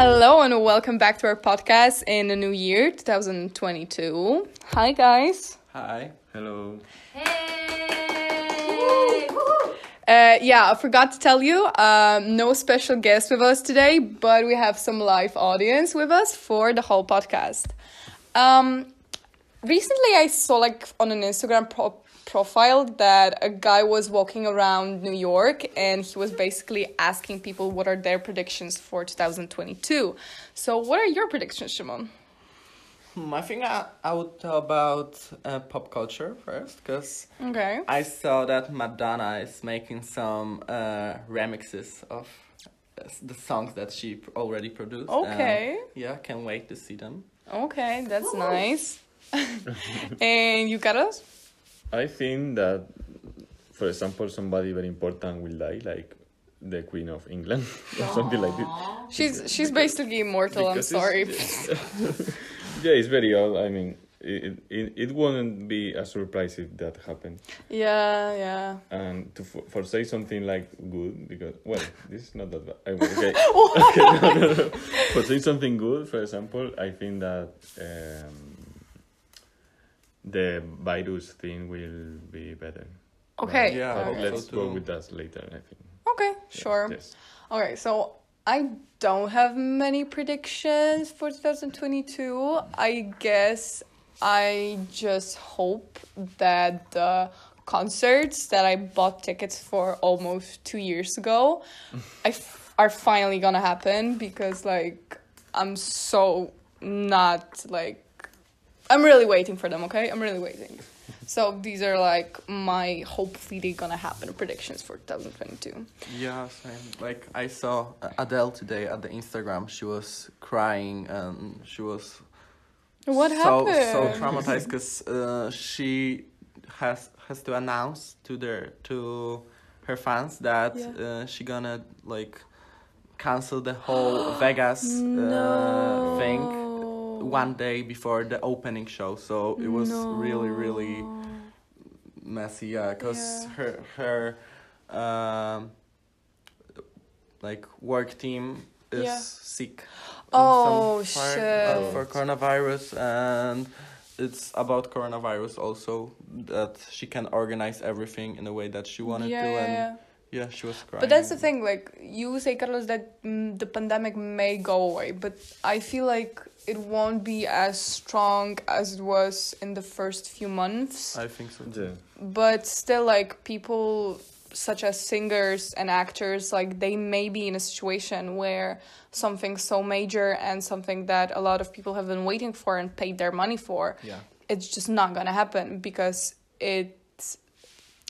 Hello and welcome back to our podcast in the new year 2022. Hi guys. Hi. Hello. Uh, yeah, I forgot to tell you, um, no special guest with us today, but we have some live audience with us for the whole podcast. Um, recently, I saw like on an Instagram pro- profile that a guy was walking around New York and he was basically asking people what are their predictions for 2022. So, what are your predictions, Shimon? Hmm, I think I, I would talk about uh, pop culture first because Okay. I saw that Madonna is making some uh, remixes of uh, the songs that she already produced. and, Okay. yeah, can't wait to see them. Okay, that's nice. and you got us? I think that, for example, somebody very important will die, like the Queen of England or something like this. She's she's basically immortal. I'm Because it's- sorry. Yeah, it's very old. I mean, it, it, it wouldn't be a surprise if that happened. yeah, yeah. And to for, for say something like good, because, well, this is not that bad. I, okay. okay no, no, no. For say something good, for example, I think that um, the virus thing will be better. Okay. Yeah, But I hope let's so go with that later, I think. Okay, Yes, sure. Yes. Okay, so I don't have many predictions for 2022. I guess I just hope that the concerts that I bought tickets for almost two years ago I f- are finally gonna happen because, like, I'm so not like. I'm really waiting for them, okay? I'm really waiting. So these are like my hopefully they're gonna happen predictions for 2022. Yeah, same. Like I saw Adele today at the Instagram. She was crying and she was What so happened? so traumatized because uh, she has has to announce to their to her fans that Yeah. uh, she gonna like cancel the whole Vegas uh, thing one day before the opening show. So it was really really messy. Yeah, because Yeah. her her um like work team is Yeah. sick. Oh, some part, shit. uh, for coronavirus and it's about coronavirus also that she can organize everything in a way that she wanted yeah, to yeah, and yeah. yeah she was crying But that's the thing, like you say, Carlos, that mm, the pandemic may go away, but I feel like it won't be as strong as it was in the first few months. i think so too. Yeah. but still, like people such as singers and actors, like they may be in a situation where something so major and something that a lot of people have been waiting for and paid their money for yeah it's just not gonna happen because it's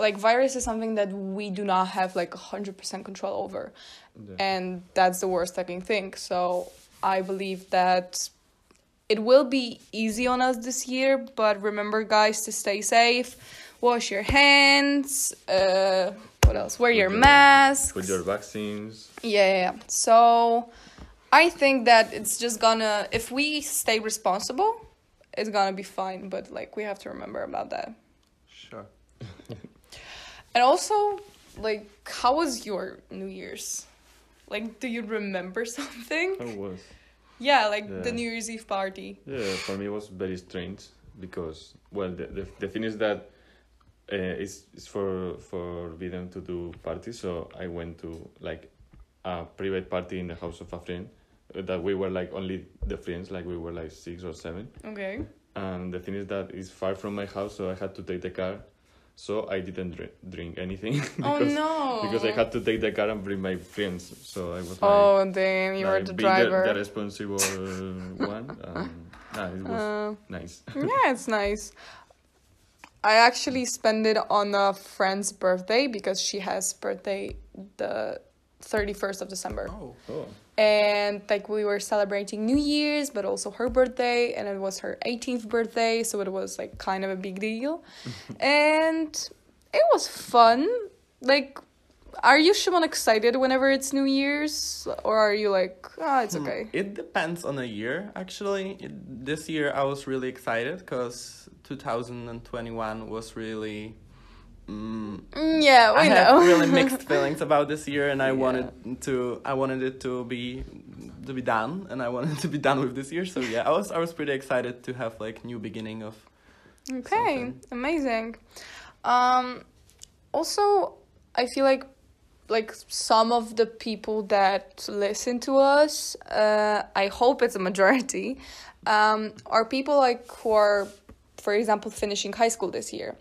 like virus is something that we do not have like 100% control over Yeah. and that's the worst fucking thing so i believe that it will be easy on us this year but remember guys to stay safe wash your hands uh what else wear your your- mask With your vaccines. yeah, yeah. So I think that it's just gonna if we stay responsible, it's gonna be fine. But like we have to remember about that. sure And also, like, how was your New Year's? Like, do you remember something? How was? Yeah, like the New Year's Eve party. Yeah, for me it was very strange because well the the, the thing is that uh, it's it's for forbidden to do parties, so I went to like a private party in the house of a friend uh, that we were like only the friends, like we were like six or seven. Okay. And the thing is that it's far from my house, so I had to take the car. So I didn't drink, drink anything Oh because no. because I had to take the car and bring my friends. So I was like, Oh damn! You were the driver. the, responsible one. Um, nah, it was Uh, nice. yeah, it's nice. I actually spent it on a friend's birthday because she has birthday the 31st of December. oh Oh, And like we were celebrating New Year's, but also her birthday, and it was her 18th birthday, so it was like kind of a big deal. and it was fun. Like, are you Shimon excited whenever it's New Year's, or are you like, ah, it's Hmm, okay? It depends on the year, actually. It, this year I was really excited because 2021 was really. Mm, yeah, we I know. have really mixed feelings about this year, and I wanted to. I wanted it to be to be done, and I wanted to be done with this year. So yeah, I was I was pretty excited to have like new beginning of. Okay, something. amazing. Um, also, I feel like like some of the people that listen to us, uh, I hope it's a majority, um, are people like who are, for example, finishing high school this year.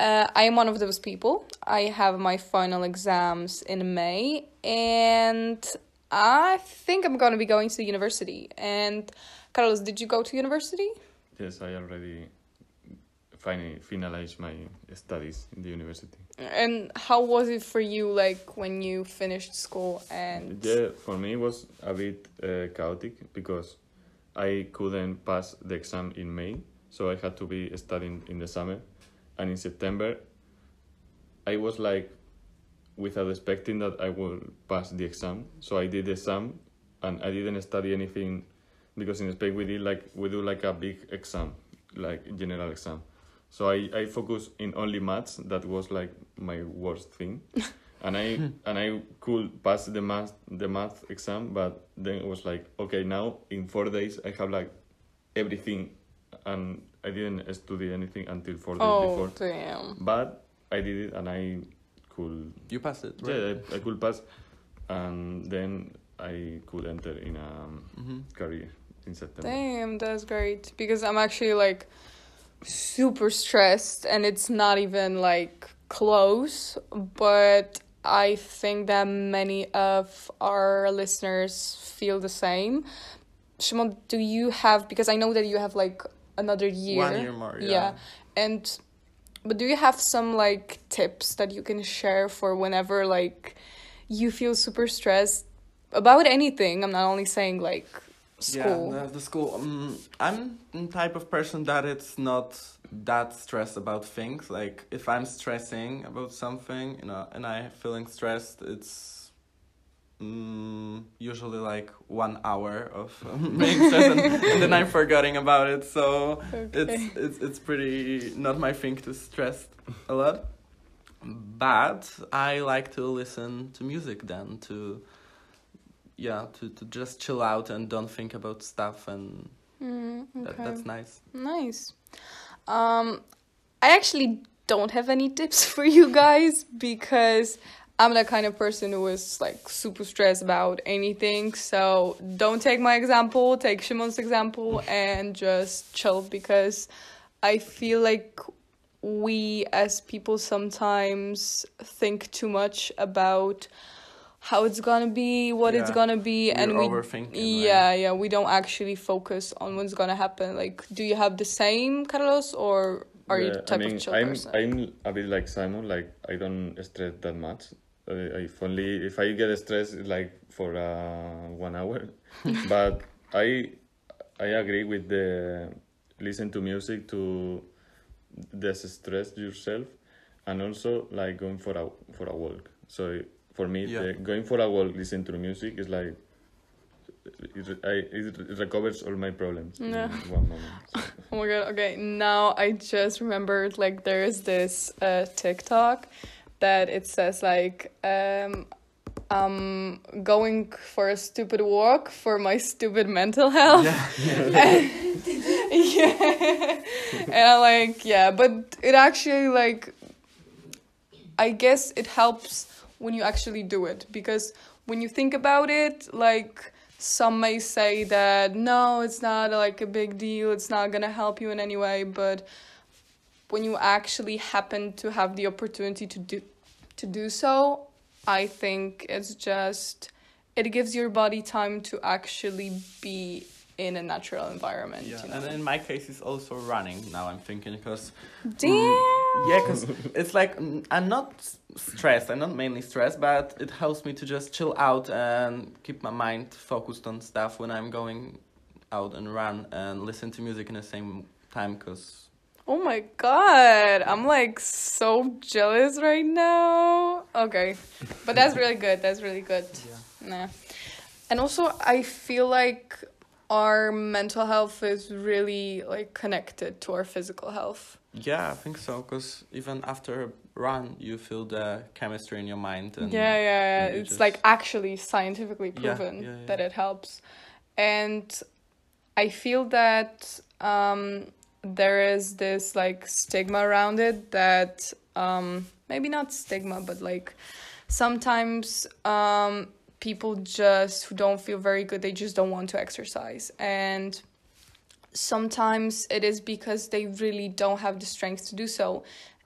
Uh, I am one of those people. I have my final exams in May, and I think I'm gonna be going to university. And Carlos, did you go to university? Yes, I already finally finalized my studies in the university. And how was it for you, like when you finished school and? Yeah, for me it was a bit uh, chaotic because I couldn't pass the exam in May, so I had to be studying in the summer, and in September, I was like, without expecting that I would pass the exam, so I did the exam, and I didn't study anything, because in Spain we did like we do like a big exam, like general exam, so I I focused in only maths. That was like my worst thing. and I and I could pass the math the math exam, but then it was like okay now in four days I have like everything, and I didn't study anything until four days Oh before. damn! But I did it and I could You passed it, right? yeah I, I could pass, and then I could enter in a hmm career in September. Damn, that's great because I'm actually like super stressed and it's not even like close, but I think that many of our listeners feel the same. Shimon, do you have because I know that you have like another year. One year more, yeah. yeah. And but do you have some like tips that you can share for whenever like you feel super stressed about anything? I'm not only saying like school. Yeah, the, the school. Um, I'm the type of person that it's not that stressed about things. Like if I'm stressing about something, you know, and I feeling stressed, it's um, usually like one hour of um, and, and then I'm forgetting about it. So Okay. it's it's it's pretty not my thing to stress a lot. But I like to listen to music then to yeah to, to just chill out and don't think about stuff and Mm, that, that's nice Nice. Um, I actually don't have any tips for you guys because I'm the kind of person who is like super stressed about anything. So don't take my example, take Shimon's example and just chill because I feel like we as people sometimes think too much about how it's gonna be, what it's gonna be, and We're we overthinking, right? yeah, yeah, we don't actually focus on what's gonna happen. Like, do you have the same, Carlos, or are you the Yeah, type I mean, of chill I'm, person? I'm a bit like Simon. Like I don't stress that much. If only if I get stressed, like for uh, one hour. but I I agree with the listen to music to distress yourself, and also like going for a for a walk. So for me, Yeah. the, going for a walk, listen to music is like. It, I, it recovers all my problems in Yeah. one moment. So. Oh my god, okay, now I just remembered like there's this uh TikTok that it says like um I'm going for a stupid walk for my stupid mental health. yeah. and I'm like, yeah, but it actually like I guess it helps when you actually do it because when you think about it, like some may say that no, it's not like a big deal, it's not gonna help you in any way, but when you actually happen to have the opportunity to do to do so, I think it's just it gives your body time to actually be in a natural environment. yeah you know? and in my case it's also running now i'm thinking because Damn. yeah because it's like mm, i'm not stressed i'm not mainly stressed but it helps me to just chill out and keep my mind focused on stuff when i'm going out and run and listen to music in the same time because Oh my god, I'm like so jealous right now. Okay, but that's really good. That's really good. Yeah. Nah. And also, I feel like our mental health is really like connected to our physical health. Yeah, I think so. Cause even after a run, you feel the chemistry in your mind. And yeah, yeah, yeah. It's just- like actually scientifically proven yeah, yeah. that it helps. And I feel that um, there is this like stigma around it that um, maybe not stigma, but like sometimes um, people just who don't feel very good, they just don't want to exercise. And sometimes it is because they really don't have the strength to do so.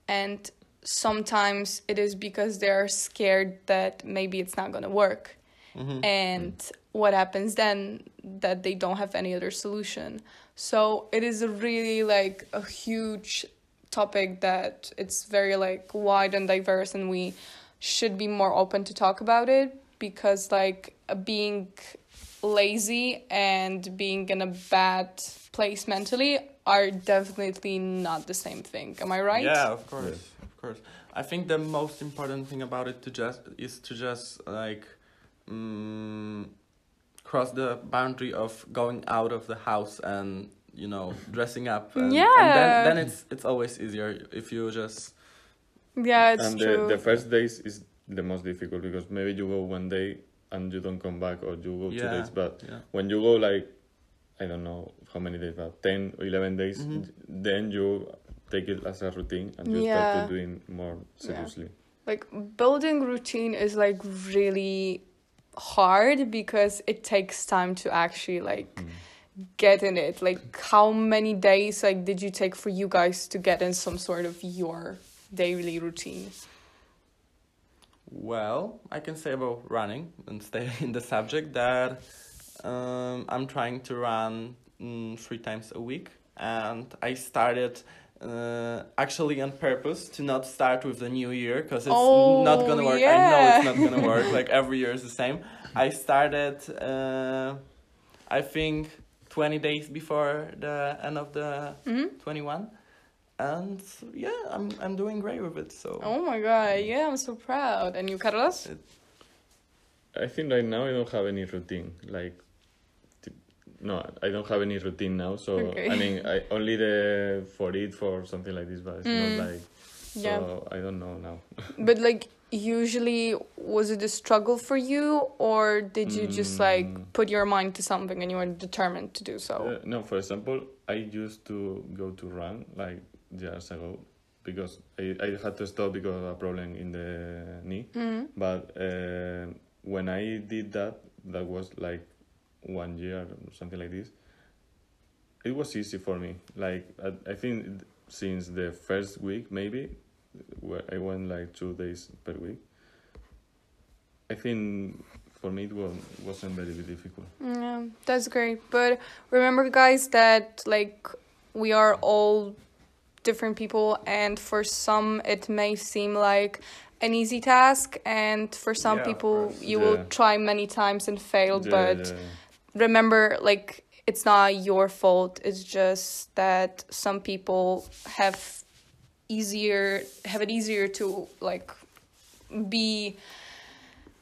And sometimes it is because they're scared that maybe it's not going to work. Mhm. And what happens then that they don't have any other solution. So it is a really like a huge topic that it's very like wide and diverse and we should be more open to talk about it because like uh, being lazy and being in a bad place mentally are definitely not the same thing. Am I right? Yeah, of course, Yes. of course. I think the most important thing about it to just is to just like mm, cross the boundary of going out of the house and you know dressing up. And, Yeah. And then, then it's it's always easier if you just Yeah, it's and true. the, the first days is the most difficult because maybe you go one day and you don't come back or you go two days but yeah. when you go like i don't know how many days but 10 or 11 days Mhm. then you take it as a routine and you Yeah. start to doing more Yeah. seriously like building routine is like really hard because it takes time to actually like Mm. get in it like how many days like did you take for you guys to get in some sort of your daily routine Well, I can say about running and stay in the subject that um, I'm trying to run mm, three times a week, and I started uh, actually on purpose to not start with the new year because it's Oh, not gonna work. I know it's not gonna work. like every year is the same. I started, uh, I think, twenty days before the end of the hmm twenty one. And yeah, I'm I'm doing great with it. So oh my god yeah i'm so proud and you carlos i think right now i don't have any routine like t- no i don't have any routine now so Okay. i mean i only the for it for something like this but it's Mm. not like yeah so i don't know now but like usually was it a struggle for you or did you just like Mm. put your mind to something and you were determined to do so Uh, no, for example, I used to go to run like years ago because I, I had to stop because of a problem in the knee. Mhm. But uh, when I did that, that was like one year, something like this. It was easy for me. Like I, I think since the first week, maybe, where I went like two days per week. I think for me it was, wasn't very difficult. Yeah, that's great. But remember, guys, that like we are all different people, and for some it may seem like an easy task, and for some Yeah, people you will try many times and fail. Yeah, but yeah. Remember, like it's not your fault. It's just that some people have easier have it easier to like be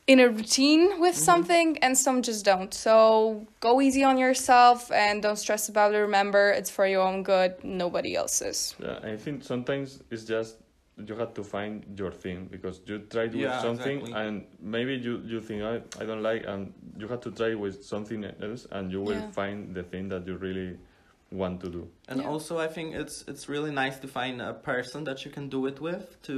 in a routine with mm-hmm. something and some just don't. So go easy on yourself and don't stress about it. Remember it's for your own good. Nobody else's. Yeah, I think sometimes it's just you have to find your thing because you try with Yeah, something exactly. and maybe you, you think I, I don't like and you have to try with something else and you will Yeah. find the thing that you really want to do. And Yeah. also, I think it's it's really nice to find a person that you can do it with to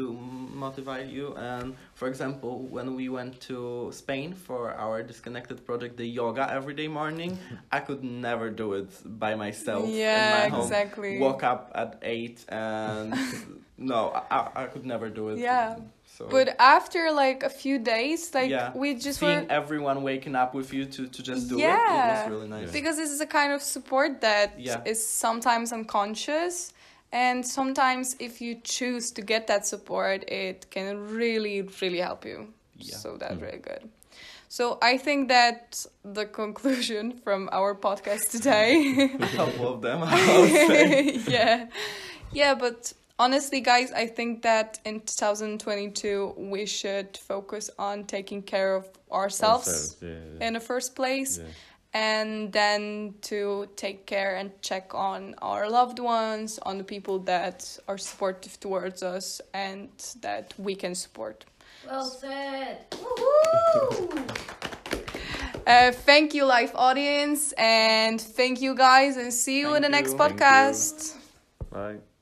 motivate you. And for example, when we went to Spain for our disconnected project, the yoga every day morning, I could never do it by myself. yeah in my home. exactly Woke up at eight and no, I, I- I could never do it. Yeah. So but after like a few days like Yeah. we just seeing were everyone waking up with you to, to just do it, it Yeah. was really nice. Yeah. because this is a kind of support that is Yeah. sometimes unconscious and sometimes if you choose to get that support it can really really help you Yeah. so that's Mm. really good so i think that the conclusion from our podcast today A couple of them, I would say. yeah yeah but honestly guys i think that in 2022 we should focus on taking care of ourselves Ourselves, yeah, yeah. in the first place yeah. and then to take care and check on our loved ones, on the people that are supportive towards us and that we can support. Well said. Uh, thank you, live audience, and thank you guys, and see you Thank in the you. next you. podcast. Bye.